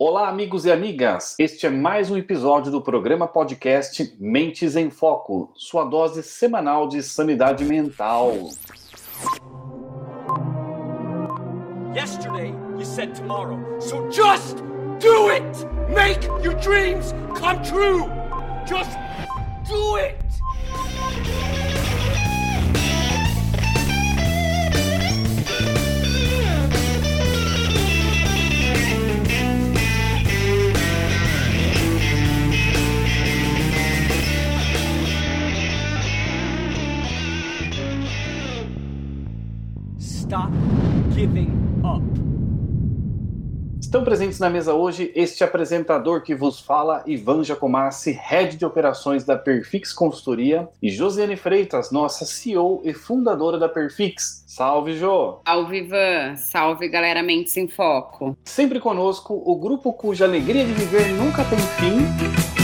Olá, amigos e amigas! Este é mais um episódio do programa podcast Mentes em Foco, sua dose semanal de sanidade mental. Yesterday, you said tomorrow. So just do it! Make your dreams come true! Just do it! Stop giving up. Estão presentes na mesa hoje este apresentador que vos fala, Ivan Jacomassi, Head de Operações da Perfix Consultoria, e Josiane Freitas, nossa CEO e fundadora da Perfix. Salve, Jô! Salve, Ivan! Salve, galera Mentes em Foco! Sempre conosco, o grupo cuja alegria de viver nunca tem fim.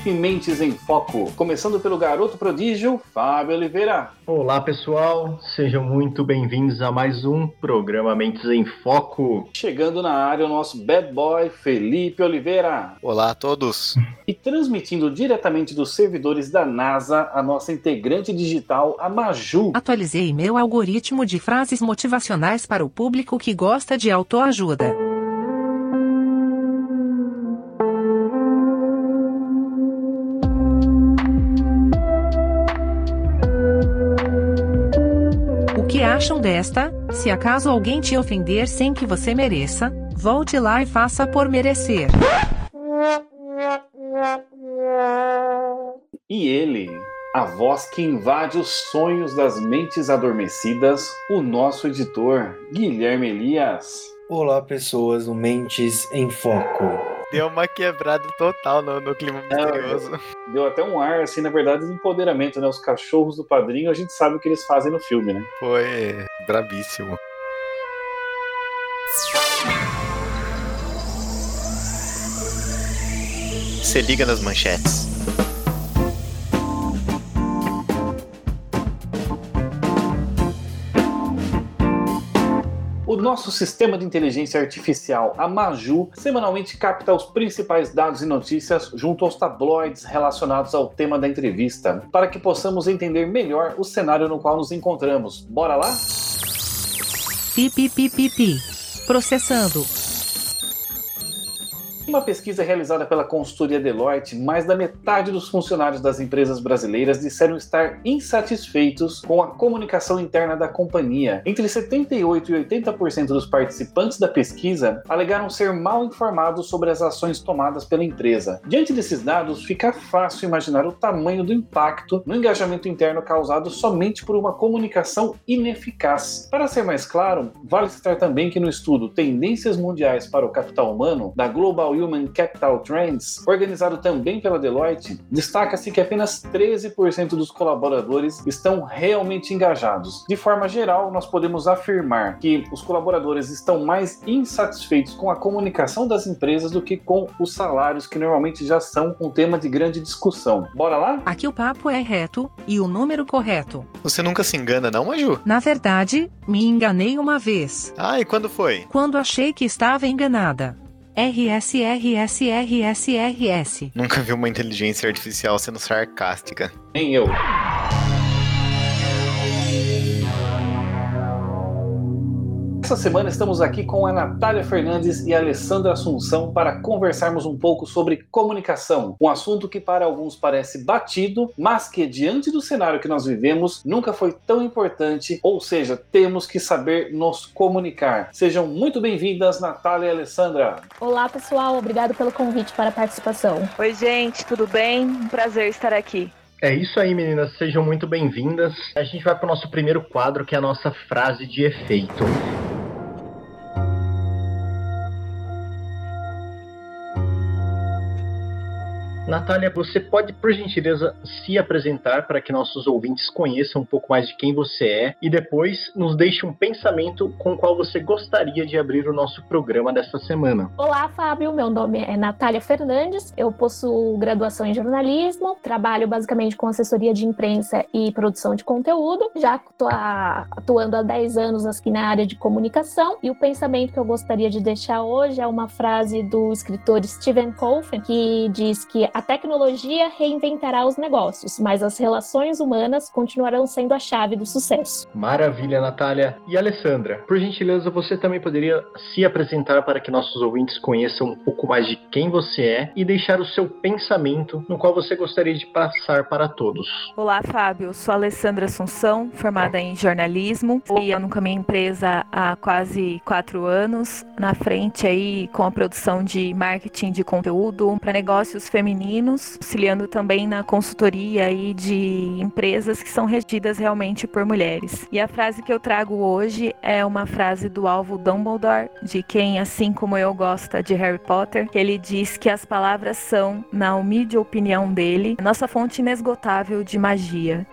Equipe Mentes em Foco, começando pelo garoto prodígio, Fábio Oliveira. Olá, pessoal, sejam muito bem-vindos a mais um programa Mentes em Foco. Chegando na área, o nosso bad boy, Felipe Oliveira. Olá a todos. E transmitindo diretamente dos servidores da NASA, a nossa integrante digital, a Maju. Atualizei meu algoritmo de frases motivacionais para o público que gosta de autoajuda. Acham desta? Se acaso alguém te ofender sem que você mereça, volte lá e faça por merecer. E ele, a voz que invade os sonhos das mentes adormecidas, o nosso editor, Guilherme Elias. Olá, pessoas do Mentes em Foco. Deu uma quebrada total no, no clima misterioso. Deu até um ar, assim, na verdade, de empoderamento, né? Os cachorros do padrinho, a gente sabe o que eles fazem no filme, né? Foi brabíssimo. Se liga nas manchetes. O nosso sistema de inteligência artificial, a Maju, semanalmente capta os principais dados e notícias junto aos tabloides relacionados ao tema da entrevista, para que possamos entender melhor o cenário no qual nos encontramos. Bora lá? Pi pi pi pi pi. Processando. Uma pesquisa realizada pela consultoria Deloitte, mais da metade dos funcionários das empresas brasileiras disseram estar insatisfeitos com a comunicação interna da companhia. Entre 78% e 80% dos participantes da pesquisa alegaram ser mal informados sobre as ações tomadas pela empresa. Diante desses dados, fica fácil imaginar o tamanho do impacto no engajamento interno causado somente por uma comunicação ineficaz. Para ser mais claro, vale citar também que no estudo Tendências Mundiais para o Capital Humano, da Global Human Capital Trends, organizado também pela Deloitte, destaca-se que apenas 13% dos colaboradores estão realmente engajados. De forma geral, nós podemos afirmar que os colaboradores estão mais insatisfeitos com a comunicação das empresas do que com os salários, que normalmente já são um tema de grande discussão. Bora lá? Aqui o papo é reto e o número correto. Você nunca se engana, não, Maju? Na verdade, me enganei uma vez, Ah, e quando foi? quando achei que estava enganada. RS RS RS RS. Nunca vi uma inteligência artificial sendo sarcástica. Nem eu. Essa semana estamos aqui com a Natália Fernandes e a Alessandra Assunção para conversarmos um pouco sobre comunicação, um assunto que para alguns parece batido, mas que diante do cenário que nós vivemos nunca foi tão importante, ou seja, temos que saber nos comunicar. Sejam muito bem-vindas, Natália e Alessandra. Olá, pessoal. Obrigado pelo convite para a participação. Oi, gente, tudo bem? Um prazer estar aqui. É isso aí, meninas, sejam muito bem-vindas. A gente vai para o nosso primeiro quadro, que é a nossa frase de efeito. Natália, você pode, por gentileza, se apresentar para que nossos ouvintes conheçam um pouco mais de quem você é e depois nos deixe um pensamento com o qual você gostaria de abrir o nosso programa desta semana. Olá, Fábio. Meu nome é Natália Fernandes. Eu possuo graduação em jornalismo, trabalho basicamente com assessoria de imprensa e produção de conteúdo. Já estou atuando há 10 anos aqui na área de comunicação e o pensamento que eu gostaria de deixar hoje é uma frase do escritor Stephen Colfer que diz que a tecnologia reinventará os negócios, mas as relações humanas continuarão sendo a chave do sucesso. Maravilha, Natália. E Alessandra, por gentileza, você também poderia se apresentar para que nossos ouvintes conheçam um pouco mais de quem você é e deixar o seu pensamento no qual você gostaria de passar para todos. Olá, Fábio. Sou Alessandra Assunção, formada em jornalismo e eu nunca minha empresa há quase quatro anos, na frente aí com a produção de marketing de conteúdo para negócios femininos femininos, auxiliando também na consultoria aí de empresas que são regidas realmente por mulheres. E a frase que eu trago hoje é uma frase do alvo Dumbledore, de quem, assim como eu, gosta de Harry Potter, que ele diz que as palavras são, na humilde opinião dele, nossa fonte inesgotável de magia.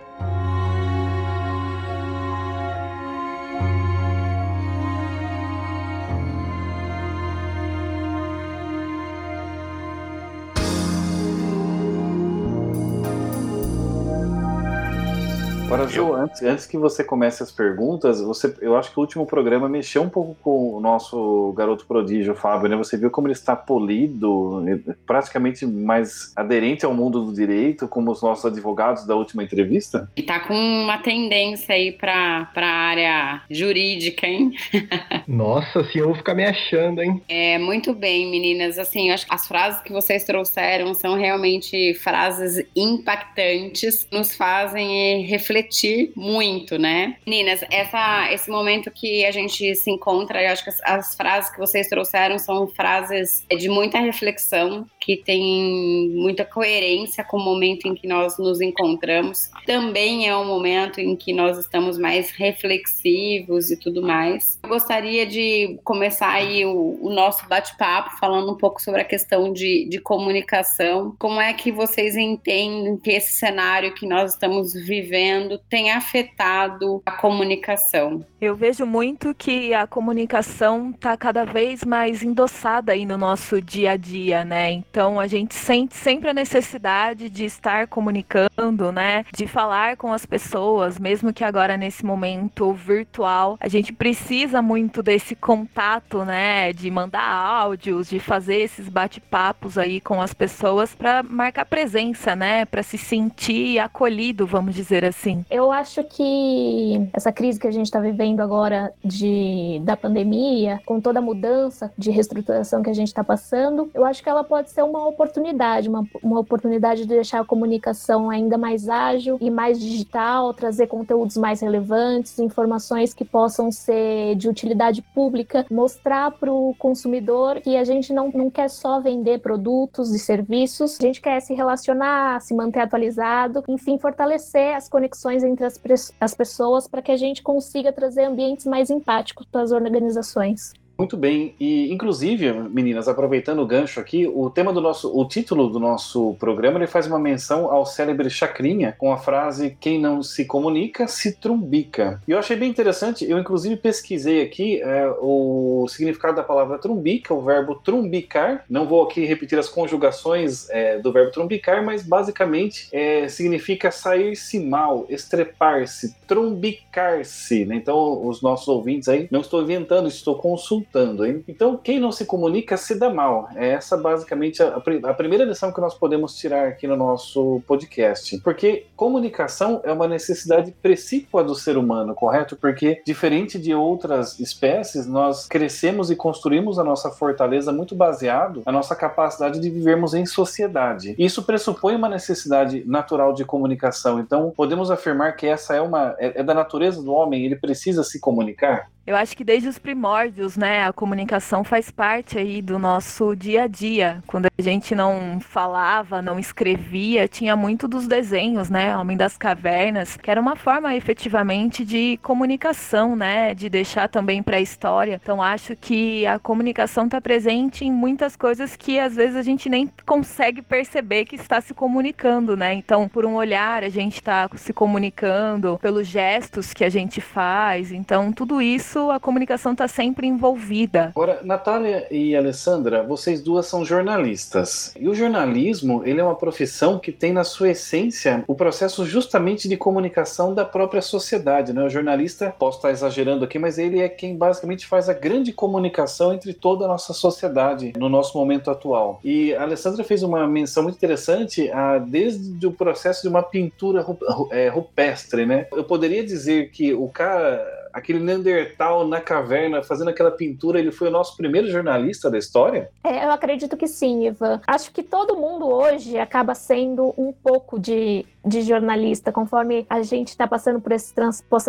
Ju, antes, antes que você comece as perguntas, você, eu acho que o último programa mexeu um pouco com o nosso garoto prodígio, Fábio, né? Você viu como ele está polido, praticamente mais aderente ao mundo do direito, como os nossos advogados da última entrevista? E tá com uma tendência aí para a área jurídica, hein? Nossa, assim eu vou ficar me achando, hein? É, muito bem, meninas. Assim, eu acho que as frases que vocês trouxeram são realmente frases impactantes, nos fazem refletir muito, né? Meninas, essa, esse momento que a gente se encontra, eu acho que as, as frases que vocês trouxeram são frases de muita reflexão, que tem muita coerência com o momento em que nós nos encontramos. Também é um momento em que nós estamos mais reflexivos e tudo mais. Eu gostaria de começar aí o, o nosso bate-papo falando um pouco sobre a questão de, de comunicação. Como é que vocês entendem que esse cenário que nós estamos vivendo tem afetado a comunicação? Eu vejo muito que a comunicação está cada vez mais endossada aí no nosso dia a dia, né? Então a gente sente sempre a necessidade de estar comunicando, né? De falar com as pessoas, mesmo que agora nesse momento virtual, a gente precisa muito desse contato, né? De mandar áudios, de fazer esses bate-papos aí com as pessoas para marcar presença, né? Para se sentir acolhido, vamos dizer assim. Eu acho que essa crise que a gente está vivendo agora de, da pandemia, com toda a mudança de reestruturação que a gente está passando, eu acho que ela pode ser uma oportunidade, uma, uma oportunidade de deixar a comunicação ainda mais ágil e mais digital, trazer conteúdos mais relevantes, informações que possam ser de utilidade pública, mostrar para o consumidor que a gente não, não quer só vender produtos e serviços, a gente quer se relacionar, se manter atualizado, enfim, fortalecer as conexões entre as, as pessoas para que a gente consiga trazer ambientes mais empáticos para as organizações. Muito bem, e inclusive, meninas, aproveitando o gancho aqui, o tema do nosso, o título do nosso programa, ele faz uma menção ao célebre Chacrinha com a frase quem não se comunica se trumbica. E eu achei bem interessante, eu inclusive pesquisei aqui é, o significado da palavra trumbica, o verbo trumbicar. Não vou aqui repetir as conjugações é, do verbo trumbicar, mas basicamente é, significa sair-se mal, estrepar-se, trumbicar-se. Né? Então, os nossos ouvintes aí, não estou inventando, estou consultando hein? Então, quem não se comunica se dá mal. É essa basicamente a, a primeira lição que nós podemos tirar aqui no nosso podcast. Porque comunicação é uma necessidade precípua do ser humano, correto? Porque, diferente de outras espécies, nós crescemos e construímos a nossa fortaleza muito baseado na nossa capacidade de vivermos em sociedade. Isso pressupõe uma necessidade natural de comunicação. Então, podemos afirmar que essa é uma é, é da natureza do homem, ele precisa se comunicar. Eu acho que desde os primórdios, né, a comunicação faz parte aí do nosso dia a dia. Quando a gente não falava, não escrevia, tinha muito dos desenhos, né, Homem das Cavernas, que era uma forma efetivamente de comunicação, né, de deixar também para a história. Então acho que a comunicação está presente em muitas coisas que às vezes a gente nem consegue perceber que está se comunicando, né? Então, por um olhar a gente está se comunicando, pelos gestos que a gente faz. Então, tudo isso a comunicação está sempre envolvida. Agora, Natália e Alessandra, vocês duas são jornalistas. E o jornalismo, ele é uma profissão que tem na sua essência o processo justamente de comunicação da própria sociedade, né? O jornalista, posso estar exagerando aqui, mas ele é quem basicamente faz a grande comunicação entre toda a nossa sociedade no nosso momento atual. E a Alessandra fez uma menção muito interessante a, desde o processo de uma pintura é, rupestre, né? Eu poderia dizer que o cara aquele Neandertal na caverna fazendo aquela pintura, ele foi o nosso primeiro jornalista da história? É, eu acredito que sim, Ivan. Acho que todo mundo hoje acaba sendo um pouco de, de jornalista, conforme a gente está passando por esse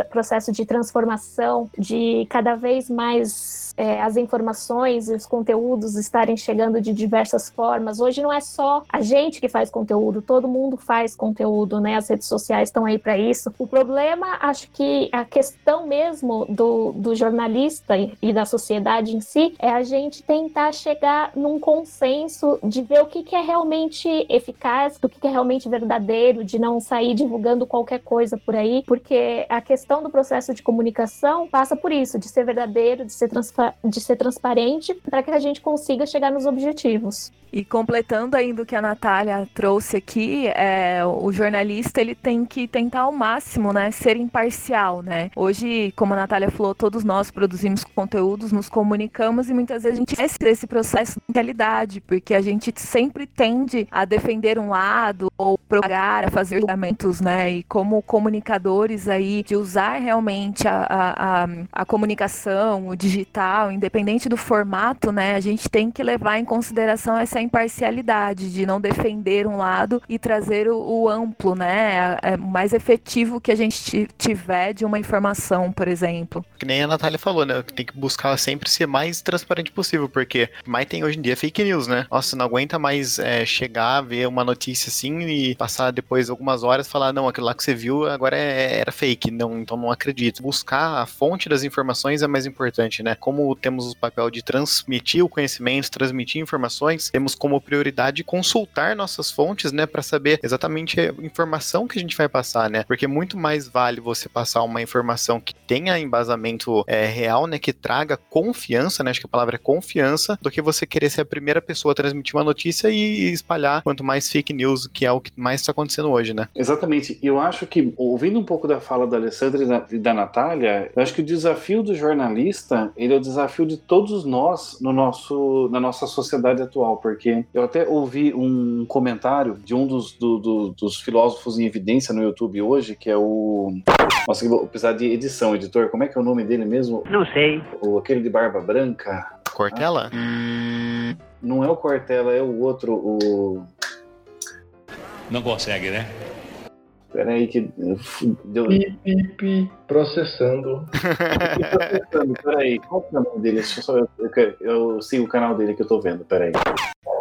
processo de transformação, de cada vez mais é, as informações e os conteúdos estarem chegando de diversas formas. Hoje não é só a gente que faz conteúdo, todo mundo faz conteúdo, né? As redes sociais estão aí para isso. O problema, acho que a questão mesmo mesmo do, do jornalista e da sociedade em si é a gente tentar chegar num consenso de ver o que, que é realmente eficaz, do que, que é realmente verdadeiro, de não sair divulgando qualquer coisa por aí, porque a questão do processo de comunicação passa por isso, de ser verdadeiro, de ser, de ser transparente, para que a gente consiga chegar nos objetivos. E completando ainda o que a Natália trouxe aqui, é, o jornalista ele tem que tentar ao máximo, né, ser imparcial, né? Hoje, como a Natália falou, todos nós produzimos conteúdos, nos comunicamos e muitas vezes a gente esquece desse processo de realidade, porque a gente sempre tende a defender um lado ou propagar, a fazer julgamentos, né? E como comunicadores aí, de usar realmente a, a, a, comunicação, o digital, independente do formato, né? A gente tem que levar em consideração essa imparcialidade de não defender um lado e trazer o, o amplo, né? É mais efetivo que a gente tiver de uma informação, por exemplo. Que nem a Natália falou, né? Tem que buscar sempre ser mais transparente possível, porque mais tem hoje em dia fake news, né? Nossa, não aguenta mais é, chegar, ver uma notícia assim e passar depois algumas horas falar, não, aquilo lá que você viu agora é, era fake, não, então não acredito. Buscar a fonte das informações é mais importante, né? Como temos o papel de transmitir o conhecimento, transmitir informações, temos como prioridade consultar nossas fontes, né, para saber exatamente a informação que a gente vai passar, né? Porque muito mais vale você passar uma informação que tenha embasamento é, real, né, que traga confiança, né? Acho que a palavra é confiança, do que você querer ser a primeira pessoa a transmitir uma notícia e espalhar quanto mais fake news, que é o que mais está acontecendo hoje, né? Exatamente. E eu acho que, ouvindo um pouco da fala da Alessandra e da, e da Natália, eu acho que o desafio do jornalista, ele é o desafio de todos nós no nosso, na nossa sociedade atual, porque eu até ouvi um comentário de um dos, do, do, dos filósofos em evidência no YouTube hoje, que é o. Nossa, vou precisar de edição, editor. Como é que é o nome dele mesmo? Não sei. O, aquele de barba branca. Cortella? Ah, não é o Cortella, é o outro, o. Não consegue, né? Pera aí que deu. Pi, pi, pi, processando. processando, peraí. Qual é o nome dele? Deixa eu, só, eu, eu, eu sigo o canal dele que eu tô vendo, peraí.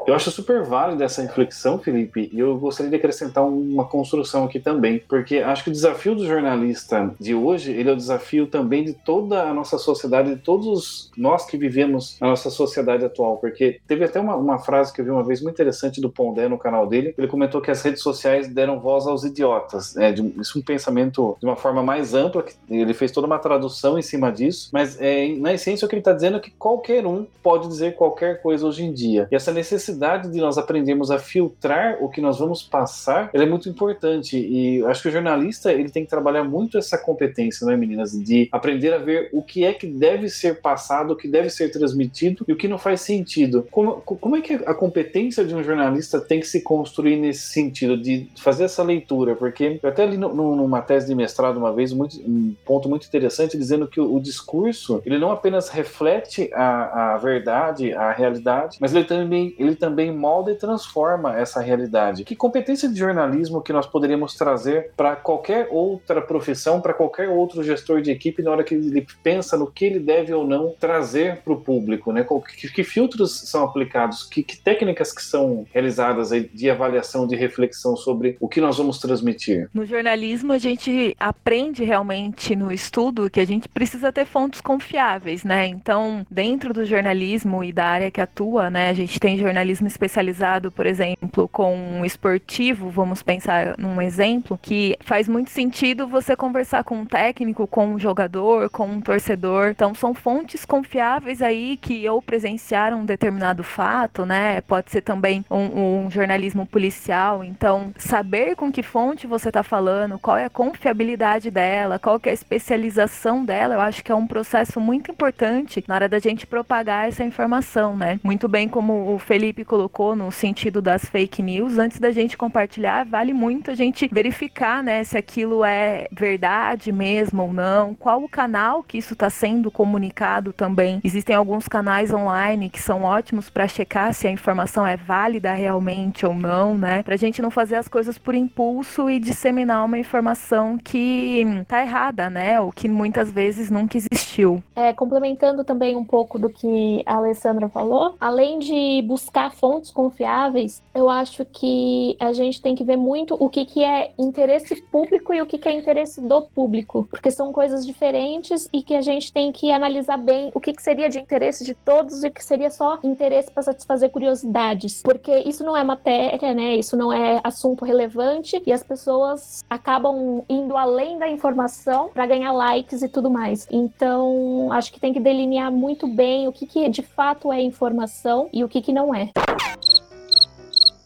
Eu acho super válido essa reflexão, Felipe, e eu gostaria de acrescentar uma construção aqui também, porque acho que o desafio do jornalista de hoje, ele é o desafio também de toda a nossa sociedade, de todos nós que vivemos na nossa sociedade atual, porque teve até uma, uma frase que eu vi uma vez muito interessante do Pondé no canal dele, ele comentou que as redes sociais deram voz aos idiotas, é, de, isso é um pensamento de uma forma mais ampla, ele fez toda uma tradução em cima disso, mas é, na essência o que ele está dizendo é que qualquer um pode dizer qualquer coisa hoje em dia, e essa necessidade capacidade de nós aprendermos a filtrar o que nós vamos passar, é muito importante. E acho que o jornalista ele tem que trabalhar muito essa competência, não é, meninas? De aprender a ver o que é que deve ser passado, o que deve ser transmitido e o que não faz sentido. Como, como é que a competência de um jornalista tem que se construir nesse sentido, de fazer essa leitura? Porque eu até li no, numa tese de mestrado uma vez muito, um ponto muito interessante dizendo que o, o discurso ele não apenas reflete a, a verdade, a realidade, mas ele também, ele também também molda e transforma essa realidade. Que competência de jornalismo que nós poderíamos trazer para qualquer outra profissão, para qualquer outro gestor de equipe na hora que ele pensa no que ele deve ou não trazer para o público, né? Que, que, filtros são aplicados, que, que técnicas que são realizadas de avaliação, de reflexão sobre o que nós vamos transmitir? No jornalismo a gente aprende realmente no estudo que a gente precisa ter fontes confiáveis, né? Então, dentro do jornalismo e da área que atua, né, a gente tem jornalismo especializado, por exemplo, com um esportivo, vamos pensar num exemplo, que faz muito sentido você conversar com um técnico, com um jogador, com um torcedor. Então, são fontes confiáveis aí que ou presenciaram um determinado fato, né? Pode ser também um, um jornalismo policial. Então, saber com que fonte você está falando, qual é a confiabilidade dela, qual que é a especialização dela, eu acho que é um processo muito importante na hora da gente propagar essa informação, né? Muito bem como o Felipe colocou no sentido das fake news, antes da gente compartilhar, vale muito a gente verificar, né, se aquilo é verdade mesmo ou não, qual o canal que isso está sendo comunicado também. Existem alguns canais online que são ótimos para checar se a informação é válida realmente ou não, né? Pra gente não fazer as coisas por impulso e disseminar uma informação que tá errada, né? Ou que muitas vezes nunca existiu. É, complementando também um pouco do que a Alessandra falou, além de buscar fontes confiáveis, eu acho que a gente tem que ver muito o que, que é interesse público e o que, que é interesse do público, porque são coisas diferentes e que a gente tem que analisar bem o que, que seria de interesse de todos e o que seria só interesse para satisfazer curiosidades, porque isso não é matéria, né? Isso não é assunto relevante e as pessoas acabam indo além da informação para ganhar likes e tudo mais. Então, acho que tem que delinear muito bem o que, que de fato é informação e o que, que não é.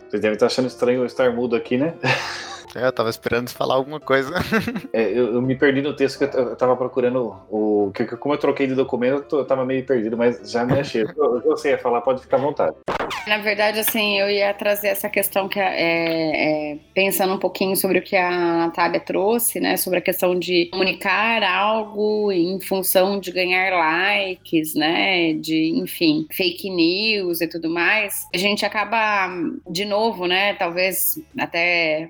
Vocês devem estar achando estranho eu estar mudo aqui, né? É, eu tava esperando falar alguma coisa. é, eu, eu, me perdi no texto que eu, eu tava procurando o. Que, como eu troquei de documento, eu tava meio perdido, mas já me achei. Eu, eu sei falar, pode ficar à vontade. Na verdade, assim, eu ia trazer essa questão que é, é, pensando um pouquinho sobre o que a Natália trouxe, né? Sobre a questão de comunicar algo em função de ganhar likes, né? De, enfim, fake news e tudo mais. A gente acaba, de novo, né? Talvez até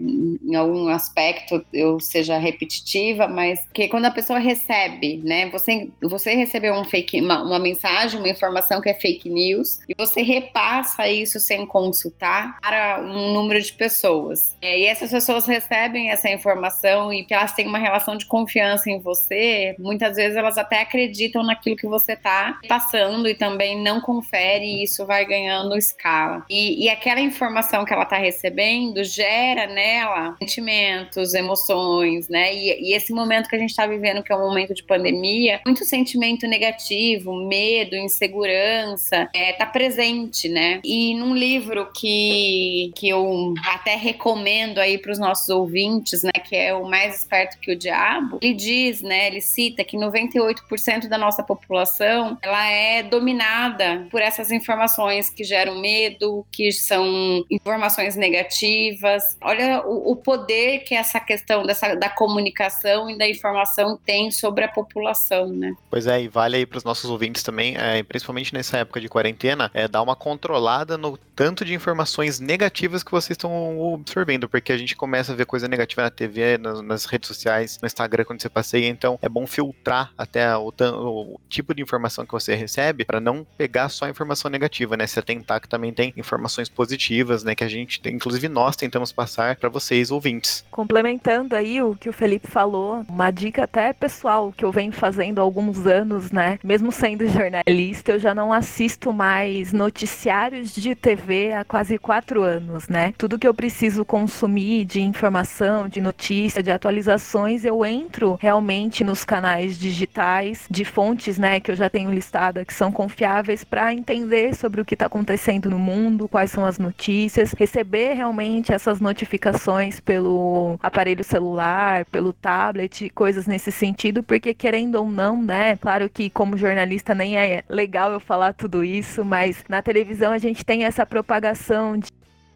em algum aspecto eu seja repetitiva, mas que quando a pessoa recebe, né? Você, você recebeu um fake, uma, uma mensagem, uma informação que é fake news, e você repassa passa isso sem consultar para um número de pessoas. É, e essas pessoas recebem essa informação e que elas têm uma relação de confiança em você, muitas vezes elas até acreditam naquilo que você está passando e também não confere e isso vai ganhando escala. E, e aquela informação que ela está recebendo gera nela sentimentos, emoções, né? E, e esse momento que a gente está vivendo, que é um momento de pandemia, muito sentimento negativo, medo, insegurança, é, tá presente, né? E num livro que, que eu até recomendo aí para os nossos ouvintes, né, que é o Mais Esperto que o Diabo, ele diz, né, ele cita que 98% da nossa população, ela é dominada por essas informações que geram medo, que são informações negativas. Olha o, o poder que essa questão dessa, da comunicação e da informação tem sobre a população, né? Pois é, e vale aí para os nossos ouvintes também, é, principalmente nessa época de quarentena, é dar uma controlada no tanto de informações negativas que vocês estão absorvendo, porque a gente começa a ver coisa negativa na TV, nas, nas redes sociais, no Instagram quando você passeia, então é bom filtrar até o, o tipo de informação que você recebe para não pegar só informação negativa, né? Se atentar que também tem informações positivas, né? Que a gente, tem, inclusive nós tentamos passar para vocês ouvintes. Complementando aí o que o Felipe falou, uma dica até pessoal que eu venho fazendo há alguns anos, né? Mesmo sendo jornalista, eu já não assisto mais noticiários de TV há quase quatro anos, né? Tudo que eu preciso consumir de informação, de notícia, de atualizações, eu entro realmente nos canais digitais, de fontes, né, que eu já tenho listada, que são confiáveis para entender sobre o que está acontecendo no mundo, quais são as notícias, receber realmente essas notificações pelo aparelho celular, pelo tablet, coisas nesse sentido, porque querendo ou não, né? Claro que como jornalista nem é legal eu falar tudo isso, mas na televisão a gente tem essa propagação de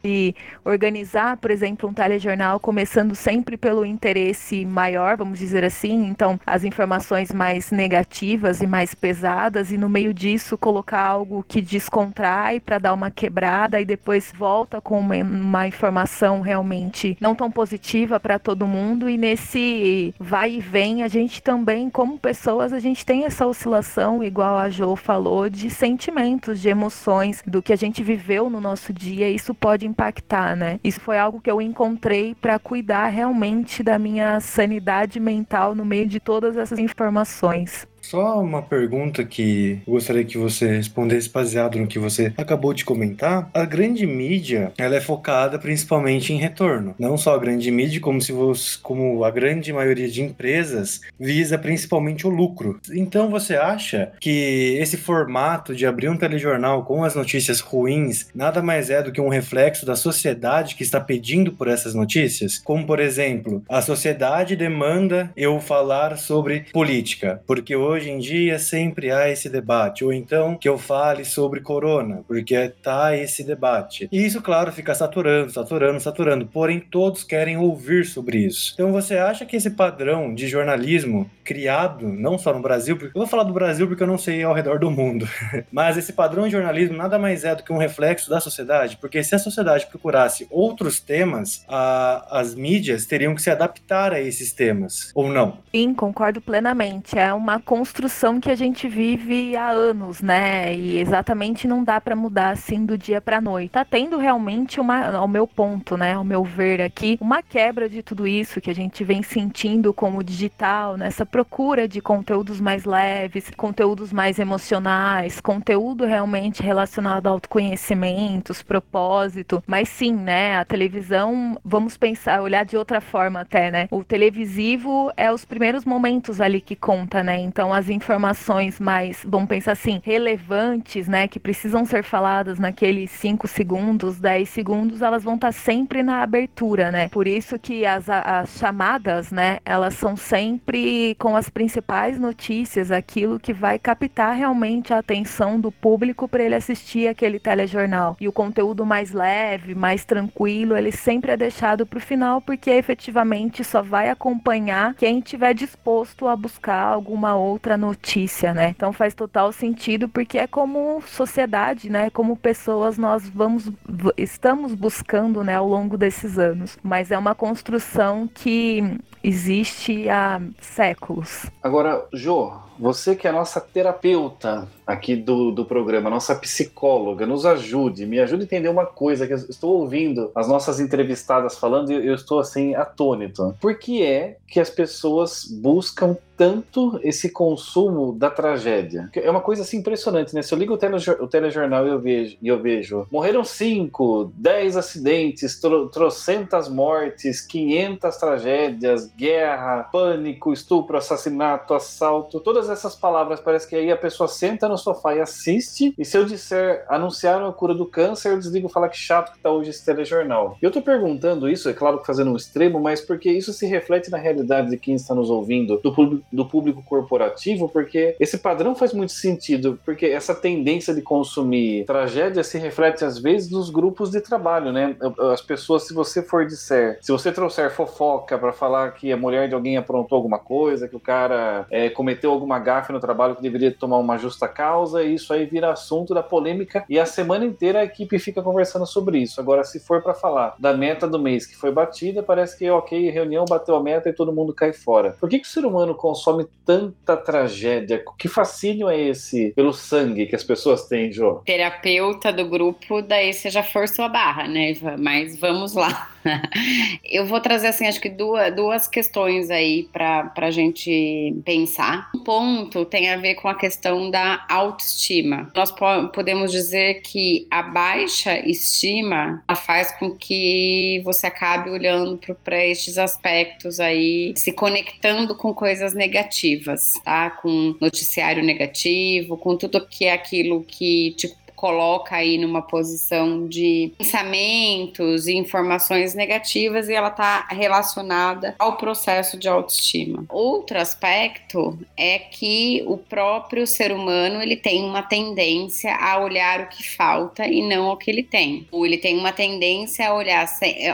e organizar, por exemplo, um telejornal começando sempre pelo interesse maior, vamos dizer assim, então as informações mais negativas e mais pesadas e no meio disso colocar algo que descontrai para dar uma quebrada e depois volta com uma, uma informação realmente não tão positiva para todo mundo e nesse vai e vem a gente também como pessoas a gente tem essa oscilação igual a Jo falou de sentimentos, de emoções, do que a gente viveu no nosso dia, isso pode impactar, né? Isso foi algo que eu encontrei para cuidar realmente da minha sanidade mental no meio de todas essas informações. Só uma pergunta que gostaria que você respondesse baseado no que você acabou de comentar. A grande mídia, ela é focada principalmente em retorno. Não só a grande mídia, como se você, como a grande maioria de empresas visa principalmente o lucro. Então você acha que esse formato de abrir um telejornal com as notícias ruins nada mais é do que um reflexo da sociedade que está pedindo por essas notícias? Como por exemplo, a sociedade demanda eu falar sobre política, porque hoje hoje em dia sempre há esse debate, ou então que eu fale sobre corona, porque tá esse debate. E isso, claro, fica saturando, saturando, saturando, porém todos querem ouvir sobre isso. Então você acha que esse padrão de jornalismo criado, não só no Brasil, eu vou falar do Brasil porque eu não sei ao redor do mundo, mas esse padrão de jornalismo nada mais é do que um reflexo da sociedade, porque se a sociedade procurasse outros temas, a, as mídias teriam que se adaptar a esses temas, ou não? Sim, concordo plenamente. É uma construção que a gente vive há anos, né? E exatamente não dá para mudar assim do dia para noite. Tá tendo realmente uma, ao meu ponto, né, ao meu ver aqui, uma quebra de tudo isso que a gente vem sentindo com o digital, nessa procura de conteúdos mais leves, conteúdos mais emocionais, conteúdo realmente relacionado ao autoconhecimento, propósito. Mas sim, né, a televisão, vamos pensar, olhar de outra forma até, né? O televisivo é os primeiros momentos ali que conta, né? Então as informações mais, vamos pensar assim, relevantes, né, que precisam ser faladas naqueles 5 segundos, 10 segundos, elas vão estar sempre na abertura, né? Por isso que as, as chamadas, né, elas são sempre com as principais notícias, aquilo que vai captar realmente a atenção do público para ele assistir aquele telejornal. E o conteúdo mais leve, mais tranquilo, ele sempre é deixado para o final, porque efetivamente só vai acompanhar quem tiver disposto a buscar alguma outra outra notícia, né? Então faz total sentido porque é como sociedade, né? Como pessoas nós vamos estamos buscando, né, ao longo desses anos. Mas é uma construção que existe há séculos. Agora, Jo, você que é a nossa terapeuta aqui do, do programa, nossa psicóloga, nos ajude, me ajude a entender uma coisa que eu estou ouvindo as nossas entrevistadas falando e eu estou assim atônito. Por que é que as pessoas buscam tanto esse consumo da tragédia? É uma coisa assim impressionante, né? Se eu ligo o, telejor o telejornal e eu vejo, e eu vejo morreram cinco, dez acidentes, tro trocentas mortes, 500 tragédias, guerra, pânico, estupro, assassinato, assalto, todas essas palavras parece que aí a pessoa senta no sofá e assiste. E se eu disser anunciaram a cura do câncer, eu desligo falar que chato que tá hoje esse telejornal. Eu tô perguntando isso, é claro que fazendo um extremo, mas porque isso se reflete na realidade de quem está nos ouvindo, do do público corporativo, porque esse padrão faz muito sentido, porque essa tendência de consumir tragédia se reflete às vezes nos grupos de trabalho, né? As pessoas, se você for disser, se você trouxer fofoca para falar que a mulher de alguém aprontou alguma coisa, que o cara é, cometeu alguma gafe no trabalho que deveria tomar uma justa causa, e isso aí vira assunto da polêmica e a semana inteira a equipe fica conversando sobre isso. Agora, se for para falar da meta do mês que foi batida, parece que ok, reunião bateu a meta e todo mundo cai fora. Por que, que o ser humano consome tanta tragédia? Que fascínio é esse pelo sangue que as pessoas têm, Jô? Terapeuta do grupo, daí você já forçou a barra, né? Mas vamos lá. Eu vou trazer, assim, acho que duas, duas questões aí para a gente pensar. Um ponto tem a ver com a questão da autoestima. Nós po podemos dizer que a baixa estima faz com que você acabe olhando para estes aspectos aí, se conectando com coisas negativas, tá? Com noticiário negativo, com tudo que é aquilo que te coloca aí numa posição de pensamentos e informações negativas e ela está relacionada ao processo de autoestima. Outro aspecto é que o próprio ser humano ele tem uma tendência a olhar o que falta e não o que ele tem. Ou ele tem uma tendência a olhar,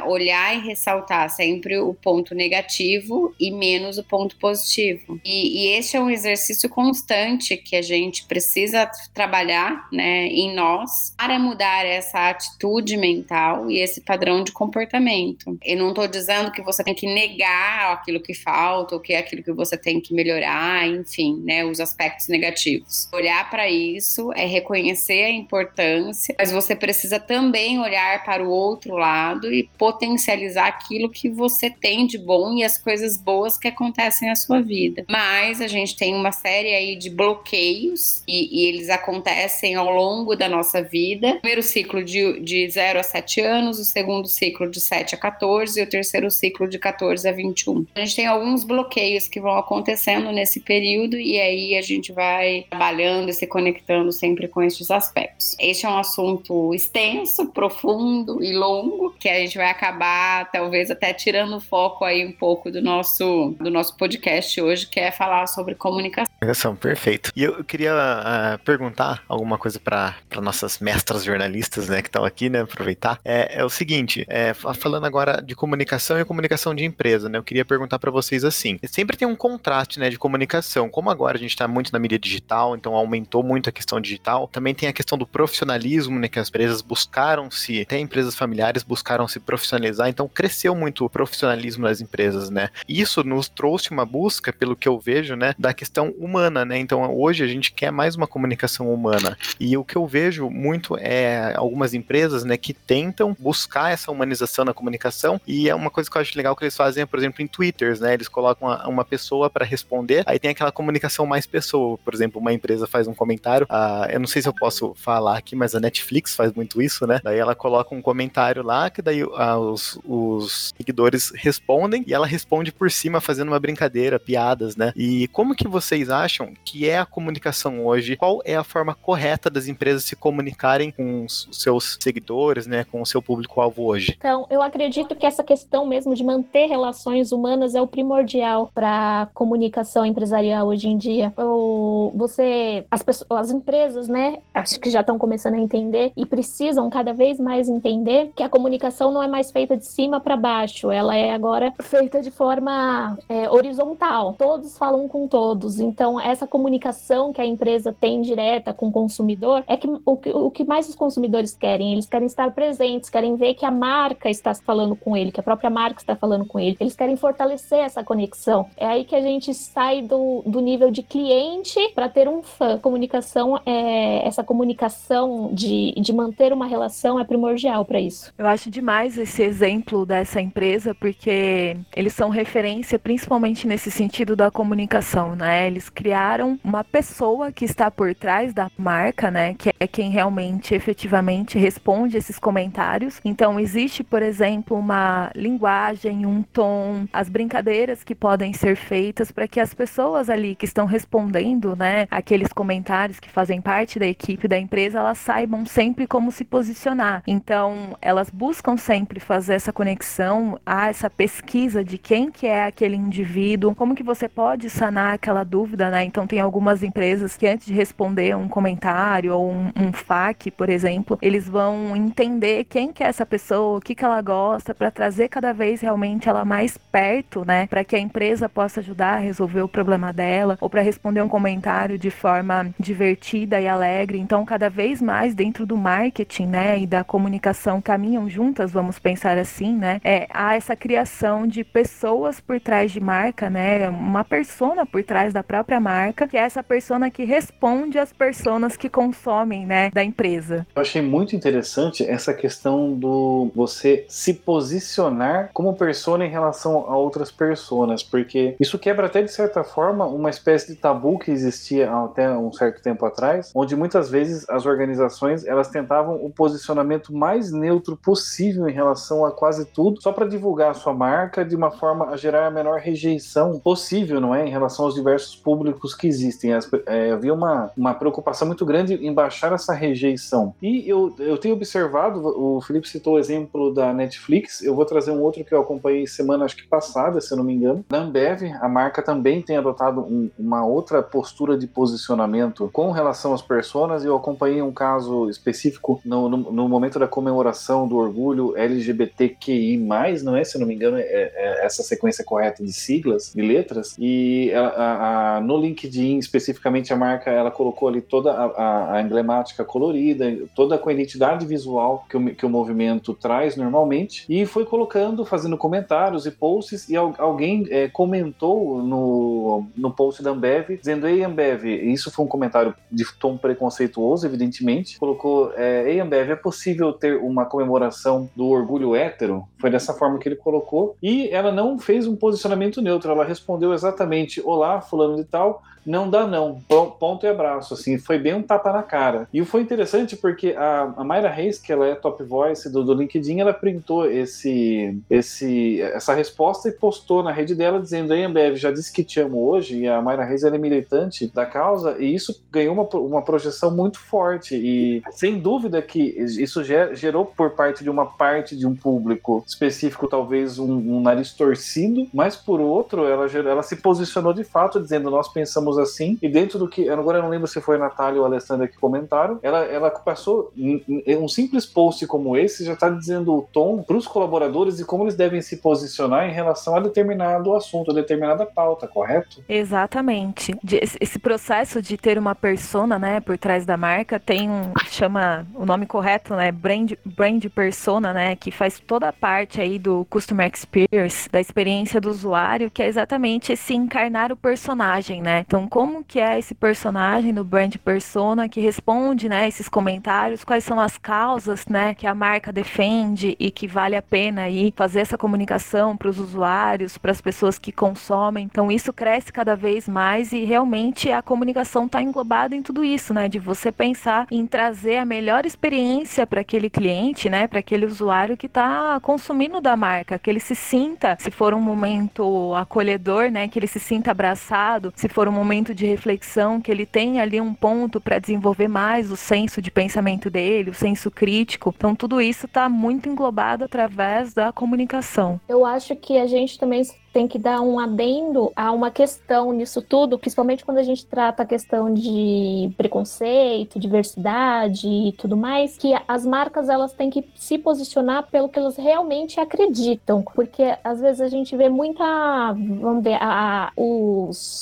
olhar e ressaltar sempre o ponto negativo e menos o ponto positivo. E, e é um exercício constante que a gente precisa trabalhar né, em nós para mudar essa atitude mental e esse padrão de comportamento. Eu não estou dizendo que você tem que negar aquilo que falta ou que é aquilo que você tem que melhorar, enfim, né, os aspectos negativos. Olhar para isso é reconhecer a importância, mas você precisa também olhar para o outro lado e potencializar aquilo que você tem de bom e as coisas boas que acontecem na sua vida. Mas a gente tem uma série aí de bloqueios e, e eles acontecem ao longo da nossa vida. O primeiro ciclo de, de 0 a 7 anos, o segundo ciclo de 7 a 14 e o terceiro ciclo de 14 a 21. A gente tem alguns bloqueios que vão acontecendo nesse período e aí a gente vai trabalhando e se conectando sempre com esses aspectos. Este é um assunto extenso, profundo e longo que a gente vai acabar talvez até tirando o foco aí um pouco do nosso do nosso podcast hoje, que é falar sobre comunicação. Comunicação, perfeito. E eu queria uh, perguntar alguma coisa para nossas mestras jornalistas, né, que estão aqui, né, aproveitar. É, é o seguinte, é, falando agora de comunicação e comunicação de empresa, né, eu queria perguntar para vocês assim, sempre tem um contraste, né, de comunicação. Como agora a gente está muito na mídia digital, então aumentou muito a questão digital. Também tem a questão do profissionalismo, né, que as empresas buscaram se, até empresas familiares buscaram se profissionalizar, então cresceu muito o profissionalismo das empresas, né. Isso nos trouxe uma busca, pelo que eu vejo, né, da questão humana, né. Então hoje a gente quer mais uma comunicação humana. E o que eu vejo muito é algumas empresas, né, que tentam buscar essa humanização na comunicação e é uma coisa que eu acho legal que eles fazem, por exemplo, em Twitters, né, eles colocam uma, uma pessoa para responder, aí tem aquela comunicação mais pessoa, por exemplo, uma empresa faz um comentário, uh, eu não sei se eu posso falar aqui, mas a Netflix faz muito isso, né, daí ela coloca um comentário lá, que daí uh, os, os seguidores respondem e ela responde por cima fazendo uma brincadeira, piadas, né, e como que vocês acham que é a comunicação hoje? Qual é a forma correta das empresas se comunicarem com os seus seguidores, né, com o seu público-alvo hoje? Então, eu acredito que essa questão mesmo de manter relações humanas é o primordial para comunicação empresarial hoje em dia. O, você, as, pessoas, as empresas, né, acho que já estão começando a entender e precisam cada vez mais entender que a comunicação não é mais feita de cima para baixo, ela é agora feita de forma é, horizontal. Todos falam com todos. Então, essa comunicação que a empresa tem direta com o consumidor é que o, o que mais os consumidores querem. Eles querem estar presentes, querem ver que a marca está falando com ele, que a própria marca está falando com ele. Eles querem fortalecer essa conexão. É aí que a gente sai do, do nível de cliente para ter um fã. Comunicação, é, essa comunicação de, de manter uma relação é primordial para isso. Eu acho demais esse exemplo dessa empresa, porque eles são referência principalmente nesse sentido da comunicação, né? Eles criaram uma pessoa que está por trás da marca, né? Que é quem realmente, efetivamente responde esses comentários. Então, existe, por exemplo, uma linguagem, um tom, as brincadeiras que podem ser feitas para que as pessoas ali que estão respondendo, né, aqueles comentários que fazem parte da equipe da empresa, elas saibam sempre como se posicionar. Então, elas buscam sempre fazer essa conexão, a essa pesquisa de quem que é aquele indivíduo, como que você pode sanar aquela dúvida, né? Então, tem algumas empresas que antes de responder um comentário ou um, um FAQ, por exemplo, eles vão entender quem que é essa pessoa, o que que ela gosta, para trazer cada vez realmente ela mais perto, né? Para que a empresa possa ajudar a resolver o problema dela ou para responder um comentário de forma divertida e alegre. Então, cada vez mais dentro do marketing, né, e da comunicação caminham juntas, vamos pensar assim, né? É, há essa criação de pessoas por trás de marca, né? Uma persona por trás da própria marca, que é essa persona que responde às pessoas que consomem, né, da empresa. Eu achei muito interessante essa questão do você se posicionar como persona em relação a outras personas, porque isso quebra até de certa forma uma espécie de tabu que existia até um certo tempo atrás, onde muitas vezes as organizações elas tentavam o posicionamento mais neutro possível em relação a quase tudo, só para divulgar a sua marca de uma forma a gerar a menor rejeição possível, não é, em relação aos diversos públicos que existem. As, é, havia uma, uma preocupação muito grande em baixar essa rejeição. E eu, eu tenho observado, o Felipe citou o exemplo da Netflix, eu vou trazer um outro que eu acompanhei semana, acho que passada, se eu não me engano. Na Ambev, a marca também tem adotado um, uma outra postura de posicionamento com relação às personas, e eu acompanhei um caso específico no, no, no momento da comemoração do orgulho LGBTQI+, não é, se eu não me engano, é, é essa sequência correta de siglas, de letras, e a, a, a, no LinkedIn, especificamente, a marca, ela colocou ali toda a, a emblemática colorida, toda com a identidade visual que o, que o movimento traz normalmente, e foi colocando, fazendo comentários e posts, e alguém é, comentou no, no post da Ambev, dizendo, ei Ambev, isso foi um comentário de tom preconceituoso, evidentemente, colocou, é, ei Ambev, é possível ter uma comemoração do orgulho hétero? Foi dessa forma que ele colocou, e ela não fez um posicionamento neutro, ela respondeu exatamente, olá, fulano de tal, não dá não, ponto e abraço, assim, foi bem um tapa na cara. E foi interessante porque a, a Mayra Reis, que ela é top voice do, do LinkedIn, ela printou esse, esse, essa resposta e postou na rede dela dizendo, ei Ambev, já disse que te amo hoje, e a Mayra Reis ela é militante da causa, e isso ganhou uma, uma projeção muito forte, e sem dúvida que isso gerou por parte de uma parte de um público específico, talvez um, um nariz torcido, mas por outro, ela, ela se posicionou de fato, dizendo, nós pensamos digamos assim, e dentro do que, agora eu não lembro se foi a Natália ou a Alessandra que comentaram, ela, ela passou um simples post como esse já está dizendo o tom para os colaboradores e como eles devem se posicionar em relação a determinado assunto, a determinada pauta, correto? Exatamente. Esse processo de ter uma persona, né, por trás da marca tem um chama o nome correto, né, brand brand persona, né, que faz toda a parte aí do customer experience, da experiência do usuário, que é exatamente esse encarnar o personagem, né? Então, como que é esse personagem do brand persona que responde, né, esses comentários, quais são as causas, né, que a marca defende e que vale a pena aí fazer essa comunicação para os usuários, para as pessoas que consomem. Então, isso cresce cada vez mais e realmente a comunicação está englobada em tudo isso, né, de você pensar em trazer a melhor experiência para aquele cliente, né, para aquele usuário que está consumindo da marca, que ele se sinta, se for um momento acolhedor, né, que ele se sinta abraçado, se for um momento momento de reflexão, que ele tem ali um ponto para desenvolver mais o senso de pensamento dele, o senso crítico. Então, tudo isso está muito englobado através da comunicação. Eu acho que a gente também tem que dar um adendo a uma questão nisso tudo, principalmente quando a gente trata a questão de preconceito, diversidade e tudo mais, que as marcas elas têm que se posicionar pelo que elas realmente acreditam, porque às vezes a gente vê muita, vamos ver, a, a os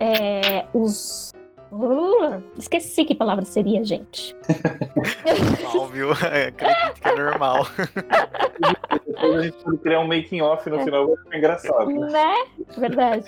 é, os Esqueci que palavra seria, gente. normal, viu? Acredito que é normal. Depois a gente criar um making off no final, vai ficar engraçado. Né? Verdade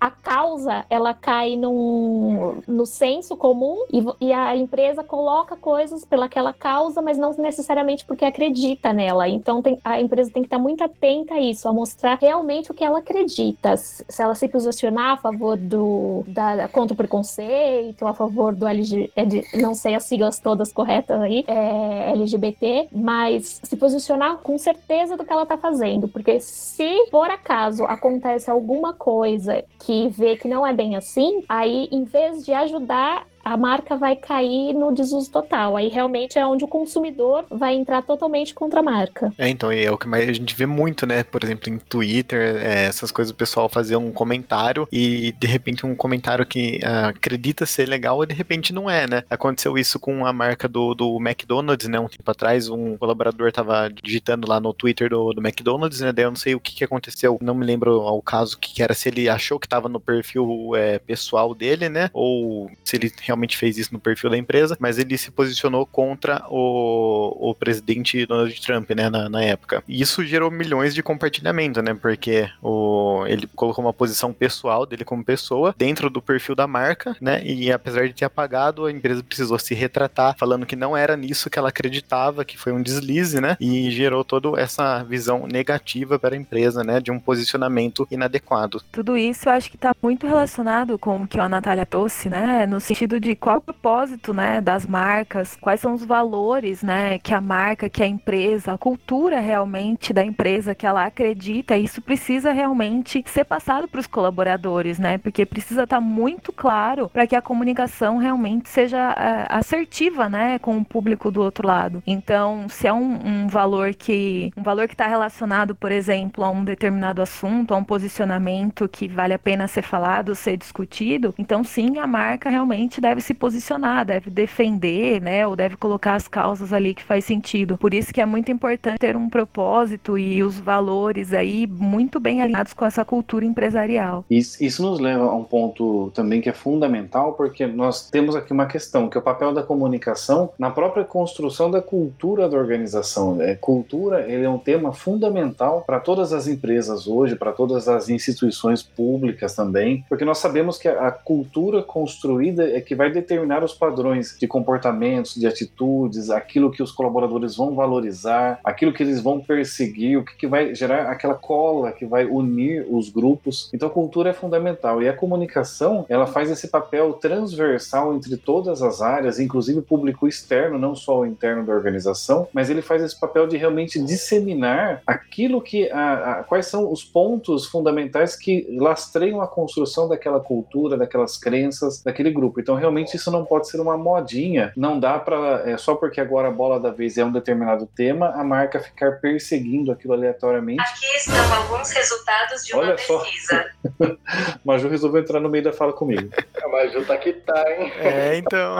a causa ela cai num, no senso comum e, e, a empresa coloca coisas pelaquela causa, mas não necessariamente porque acredita nela. Então tem, a empresa tem que estar muito atenta a isso, a mostrar realmente o que ela acredita. Se ela se posicionar a favor do da, contra o preconceito, a favor do LG, é não sei as siglas todas corretas aí, é, LGBT, mas se posicionar com certeza do que ela está fazendo, porque se por acaso acontece alguma coisa que vê que não é bem assim, aí em vez de ajudar a marca vai cair no desuso total. Aí realmente é onde o consumidor vai entrar totalmente contra a marca. É, então, e é o que mais a gente vê muito, né? Por exemplo, em Twitter, é, essas coisas, o pessoal fazer um comentário e de repente um comentário que uh, acredita ser legal e de repente não é, né? Aconteceu isso com a marca do, do McDonald's, né? Um tempo atrás, um colaborador tava digitando lá no Twitter do, do McDonald's, né? Daí eu não sei o que, que aconteceu, não me lembro ao caso que era, se ele achou que tava no perfil é, pessoal dele, né? Ou se ele realmente realmente fez isso no perfil da empresa, mas ele se posicionou contra o, o presidente Donald Trump, né, na, na época. E isso gerou milhões de compartilhamento, né, porque o, ele colocou uma posição pessoal dele como pessoa dentro do perfil da marca, né, e apesar de ter apagado, a empresa precisou se retratar, falando que não era nisso que ela acreditava, que foi um deslize, né, e gerou toda essa visão negativa para a empresa, né, de um posicionamento inadequado. Tudo isso eu acho que está muito relacionado com o que a Natália trouxe, né, no sentido de de qual é o propósito, né, das marcas, quais são os valores, né, que a marca, que a empresa, a cultura realmente da empresa que ela acredita, isso precisa realmente ser passado para os colaboradores, né? Porque precisa estar tá muito claro para que a comunicação realmente seja uh, assertiva, né, com o público do outro lado. Então, se é um, um valor que um valor que está relacionado, por exemplo, a um determinado assunto, a um posicionamento que vale a pena ser falado, ser discutido, então sim, a marca realmente deve se posicionar, deve defender, né, ou deve colocar as causas ali que faz sentido. Por isso que é muito importante ter um propósito e os valores aí muito bem alinhados com essa cultura empresarial. Isso, isso nos leva a um ponto também que é fundamental, porque nós temos aqui uma questão, que é o papel da comunicação na própria construção da cultura da organização. É, cultura ele é um tema fundamental para todas as empresas hoje, para todas as instituições públicas também, porque nós sabemos que a cultura construída é que vai determinar os padrões de comportamentos, de atitudes, aquilo que os colaboradores vão valorizar, aquilo que eles vão perseguir, o que, que vai gerar aquela cola que vai unir os grupos. Então, a cultura é fundamental e a comunicação ela faz esse papel transversal entre todas as áreas, inclusive o público externo, não só o interno da organização, mas ele faz esse papel de realmente disseminar aquilo que a, a, quais são os pontos fundamentais que lastreiam a construção daquela cultura, daquelas crenças, daquele grupo. Então, realmente isso não pode ser uma modinha. Não dá para é, só porque agora a bola da vez é um determinado tema, a marca ficar perseguindo aquilo aleatoriamente. Aqui estão alguns resultados de uma Olha pesquisa. Só. Maju resolveu entrar no meio da fala comigo. A Maju tá que tá, hein? É, então.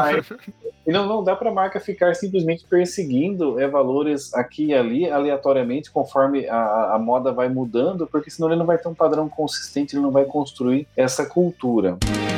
E não, não dá para a marca ficar simplesmente perseguindo é, valores aqui e ali, aleatoriamente, conforme a, a moda vai mudando, porque senão ele não vai ter um padrão consistente, ele não vai construir essa cultura. eu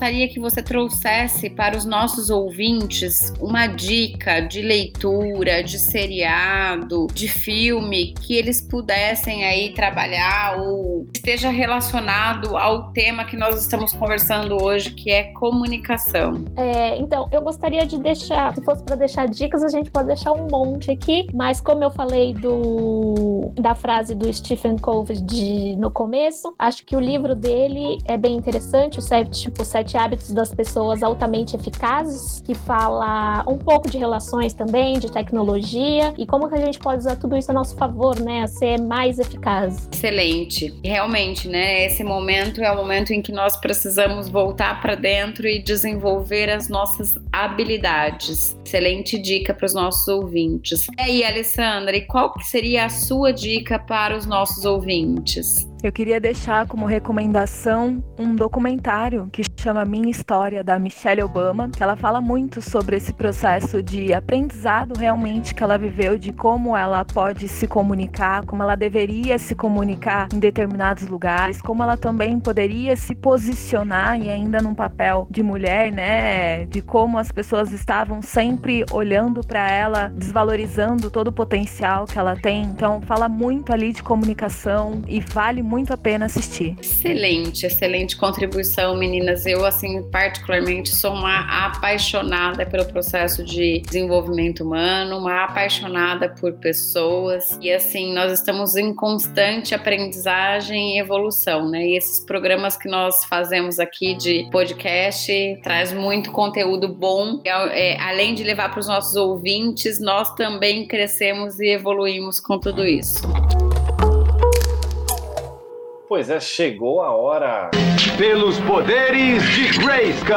gostaria que você trouxesse para os nossos ouvintes uma dica de leitura, de seriado, de filme que eles pudessem aí trabalhar ou esteja relacionado ao tema que nós estamos conversando hoje, que é comunicação. É, então, eu gostaria de deixar, se fosse para deixar dicas, a gente pode deixar um monte aqui, mas como eu falei do da frase do Stephen Covey de, no começo, acho que o livro dele é bem interessante, o Sete os Sete Hábitos das Pessoas Altamente Eficazes, que fala um pouco de relações também, de tecnologia e como que a gente pode usar tudo isso a nosso favor, né, a ser mais eficaz. Excelente. Realmente, né, esse momento é o momento em que nós precisamos voltar para dentro e desenvolver as nossas habilidades. Excelente dica para os nossos ouvintes. E aí, Alessandra, e qual que seria a sua dica para os nossos ouvintes? Eu queria deixar como recomendação um documentário que chama Minha História, da Michelle Obama, que ela fala muito sobre esse processo de aprendizado realmente que ela viveu, de como ela pode se comunicar, como ela deveria se comunicar em determinados lugares, como ela também poderia se posicionar e ainda num papel de mulher, né? De como as pessoas estavam sempre olhando para ela, desvalorizando todo o potencial que ela tem. Então, fala muito ali de comunicação e vale muito a pena assistir. Excelente, excelente contribuição, meninas. Eu, assim, particularmente sou uma apaixonada pelo processo de desenvolvimento humano, uma apaixonada por pessoas e, assim, nós estamos em constante aprendizagem e evolução, né? E esses programas que nós fazemos aqui de podcast traz muito conteúdo bom. É, além de levar para os nossos ouvintes, nós também crescemos e evoluímos com tudo isso. Pois é, chegou a hora. Pelos poderes de Grayskull.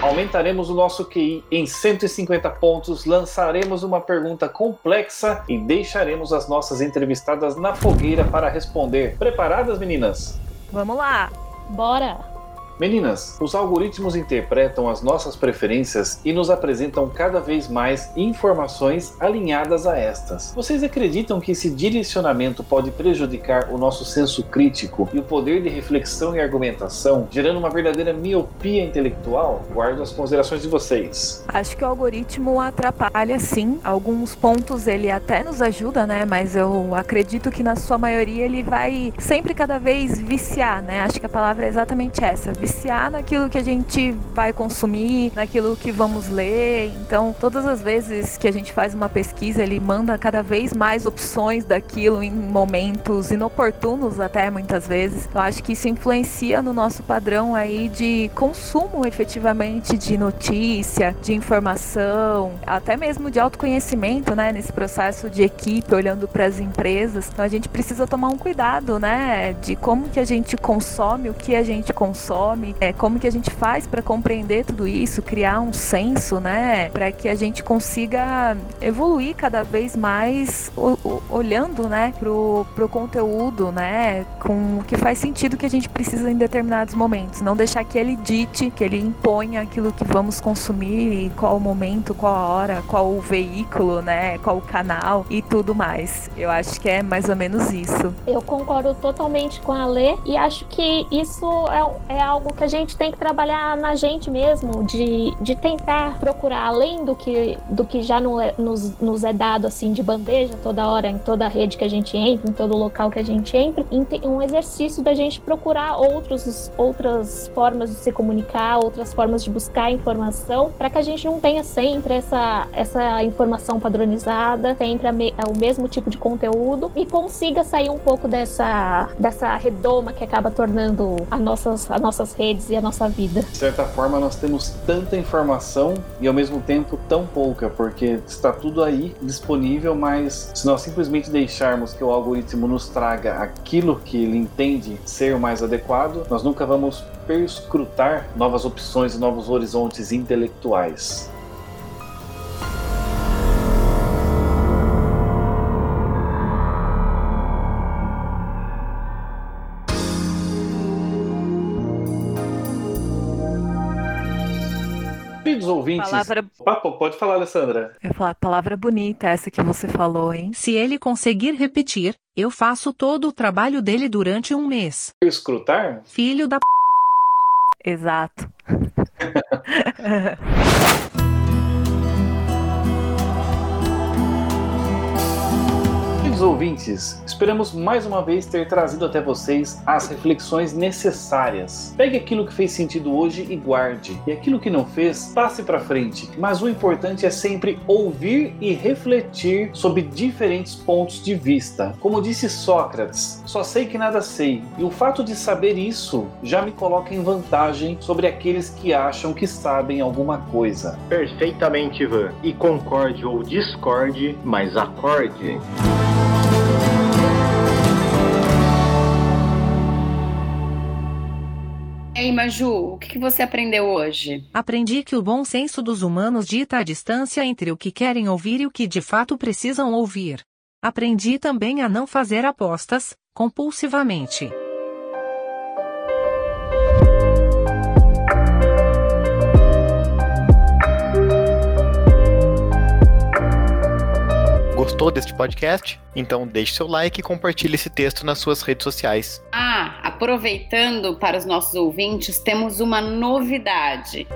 Aumentaremos o nosso QI em 150 pontos, lançaremos uma pergunta complexa e deixaremos as nossas entrevistadas na fogueira para responder. Preparadas, meninas? Vamos lá! Bora! Meninas, os algoritmos interpretam as nossas preferências e nos apresentam cada vez mais informações alinhadas a estas. Vocês acreditam que esse direcionamento pode prejudicar o nosso senso crítico e o poder de reflexão e argumentação, gerando uma verdadeira miopia intelectual? Guardo as considerações de vocês. Acho que o algoritmo atrapalha sim. Alguns pontos ele até nos ajuda, né? Mas eu acredito que na sua maioria ele vai sempre cada vez viciar, né? Acho que a palavra é exatamente essa, viciar naquilo que a gente vai consumir, naquilo que vamos ler. Então, todas as vezes que a gente faz uma pesquisa, ele manda cada vez mais opções daquilo em momentos inoportunos até muitas vezes. Eu acho que isso influencia no nosso padrão aí de consumo efetivamente de notícia, de informação, até mesmo de autoconhecimento, né, nesse processo de equipe, olhando para as empresas. Então a gente precisa tomar um cuidado, né, de como que a gente consome, o que a gente consome, é, como que a gente faz para compreender tudo isso, criar um senso, né, para que a gente consiga evoluir cada vez mais o, o, olhando, né, pro, pro conteúdo, né, com o que faz sentido que a gente precisa em determinados momentos, não deixar que ele dite, que ele imponha aquilo que vamos consumir, qual momento, qual hora, qual o veículo, né, qual o canal e tudo mais. Eu acho que é mais ou menos isso. Eu concordo totalmente com a Lê e acho que isso é, é algo que a gente tem que trabalhar na gente mesmo, de, de tentar procurar além do que, do que já no, é, nos, nos é dado assim de bandeja toda hora, em toda rede que a gente entra, em todo local que a gente entra, um exercício da gente procurar outros, outras formas de se comunicar, outras formas de buscar informação, para que a gente não tenha sempre essa, essa informação padronizada, sempre me, o mesmo tipo de conteúdo e consiga sair um pouco dessa, dessa redoma que acaba tornando as nossas, as nossas redes e a nossa vida. De certa forma, nós temos tanta informação e ao mesmo tempo tão pouca, porque está tudo aí disponível, mas se nós simplesmente deixarmos que o algoritmo nos traga aquilo que ele entende ser o mais adequado, nós nunca vamos perscrutar novas opções e novos horizontes intelectuais. Queridos ouvintes. Palavra- Papo, pode falar, Alessandra. Eu falar, palavra bonita essa que você falou, hein? Se ele conseguir repetir, eu faço todo o trabalho dele durante um mês. Escrutar? Filho da p... Exato. Queridos ouvintes, esperamos mais uma vez ter trazido até vocês as reflexões necessárias. Pegue aquilo que fez sentido hoje e guarde, e aquilo que não fez, passe para frente. Mas o importante é sempre ouvir e refletir sobre diferentes pontos de vista. Como disse Sócrates, só sei que nada sei, e o fato de saber isso já me coloca em vantagem sobre aqueles que acham que sabem alguma coisa. Perfeitamente, Ivan. E concorde ou discorde, mas acorde. Ei, Maju, o que que você aprendeu hoje? Aprendi que o bom senso dos humanos dita a distância entre o que querem ouvir e o que de fato precisam ouvir. Aprendi também a não fazer apostas, compulsivamente. Gostou deste podcast? Então deixe seu like e compartilhe esse texto nas suas redes sociais. Ah, aproveitando para os nossos ouvintes, temos uma novidade.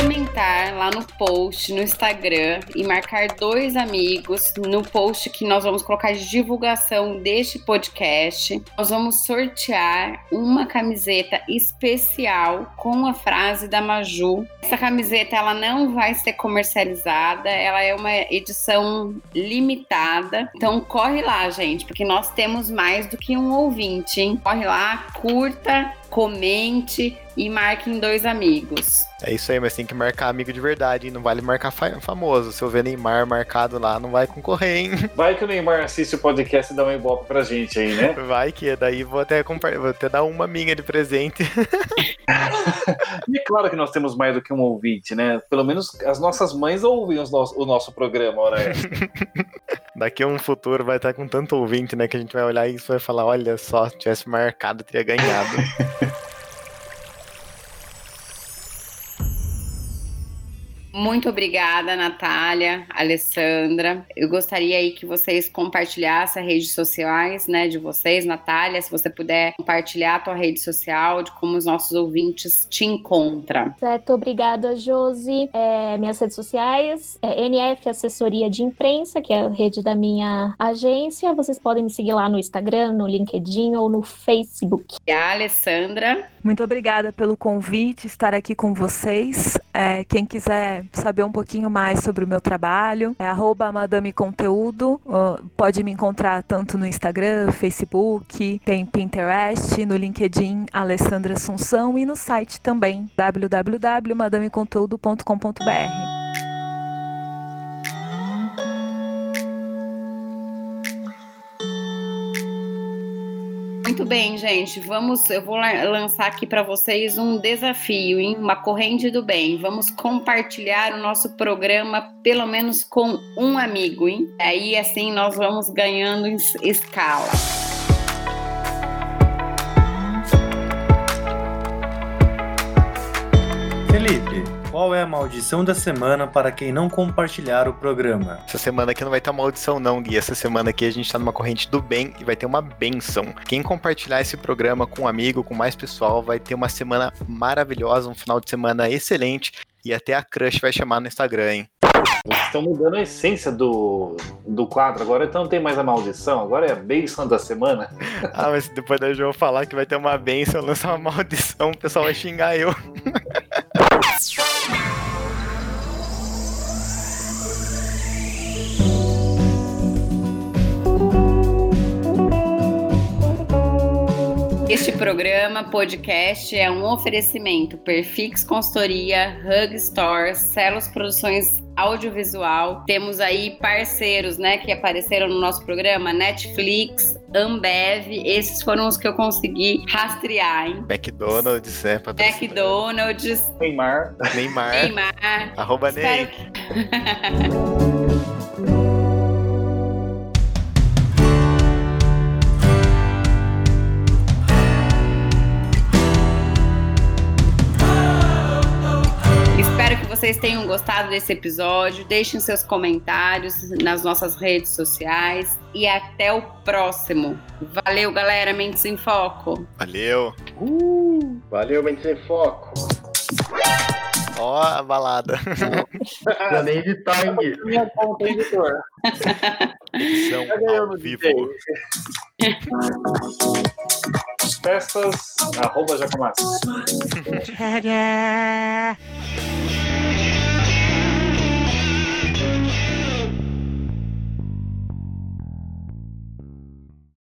Comentar lá no post no Instagram e marcar dois amigos no post que nós vamos colocar de divulgação deste podcast. Nós vamos sortear uma camiseta especial com a frase da Maju. Essa camiseta ela não vai ser comercializada, ela é uma edição limitada. Então corre lá, gente, porque nós temos mais do que um ouvinte, hein? Corre lá, curta, comente e marquem dois amigos. É isso aí, mas tem que marcar amigo de verdade, hein? não vale marcar fa- famoso. Se eu ver Neymar marcado lá, não vai concorrer, hein? Vai que o Neymar assiste o podcast e dá um ibope pra gente aí, né? Vai que daí vou até, vou até dar uma minha de presente. E é claro que nós temos mais do que um ouvinte, né? Pelo menos as nossas mães ouvem os nosso- o nosso programa, ora é. Daqui a um futuro vai estar com tanto ouvinte, né? Que a gente vai olhar isso e vai falar: olha só, se tivesse marcado, teria ganhado. Muito obrigada, Natália, Alessandra. Eu gostaria aí que vocês compartilhassem as redes sociais, né, de vocês, Natália, se você puder compartilhar a tua rede social, de como os nossos ouvintes te encontram. Certo, obrigada, Josi. É, minhas redes sociais é NF Assessoria de Imprensa, que é a rede da minha agência. Vocês podem me seguir lá no Instagram, no LinkedIn ou no Facebook. E a Alessandra. Muito obrigada pelo convite, estar aqui com vocês. É, quem quiser saber um pouquinho mais sobre o meu trabalho, é arroba Madame Conteúdo. Pode me encontrar tanto no Instagram, Facebook, tem Pinterest, no LinkedIn Alessandra Assunção e no site também www.madameconteúdo.com.br. Muito bem, gente. Vamos, eu vou lançar aqui para vocês um desafio, hein? Uma corrente do bem. Vamos compartilhar o nosso programa pelo menos com um amigo, hein? Aí assim nós vamos ganhando escala. Qual é a maldição da semana para quem não compartilhar o programa? Essa semana aqui não vai ter uma maldição, não, Gui. Essa semana aqui a gente tá numa corrente do bem e vai ter uma benção. Quem compartilhar esse programa com um amigo, com mais pessoal, vai ter uma semana maravilhosa, um final de semana excelente. E até a crush vai chamar no Instagram, hein? Vocês estão mudando a essência do, do quadro agora, então não tem mais a maldição, agora é a benção da semana. ah, mas depois da João falar que vai ter uma benção, lançar uma maldição, o pessoal vai xingar eu. programa, podcast, é um oferecimento Perfix Consultoria, Hug Store, Celos Produções Audiovisual. Temos aí parceiros, né, que apareceram no nosso programa, Netflix, Ambev. Esses foram os que eu consegui rastrear, hein? McDonald's, é, McDonald's. Neymar. Neymar. Neymar. Arroba Ney. vocês tenham gostado desse episódio. Deixem seus comentários nas nossas redes sociais. E até o próximo. Valeu, galera. Mentes em Foco. Valeu. Uh, valeu, Mentes em Foco. Ó a balada. Planei de time. Minha conta, editor. Edição ao vivo. Festas, arroba Jacomassa.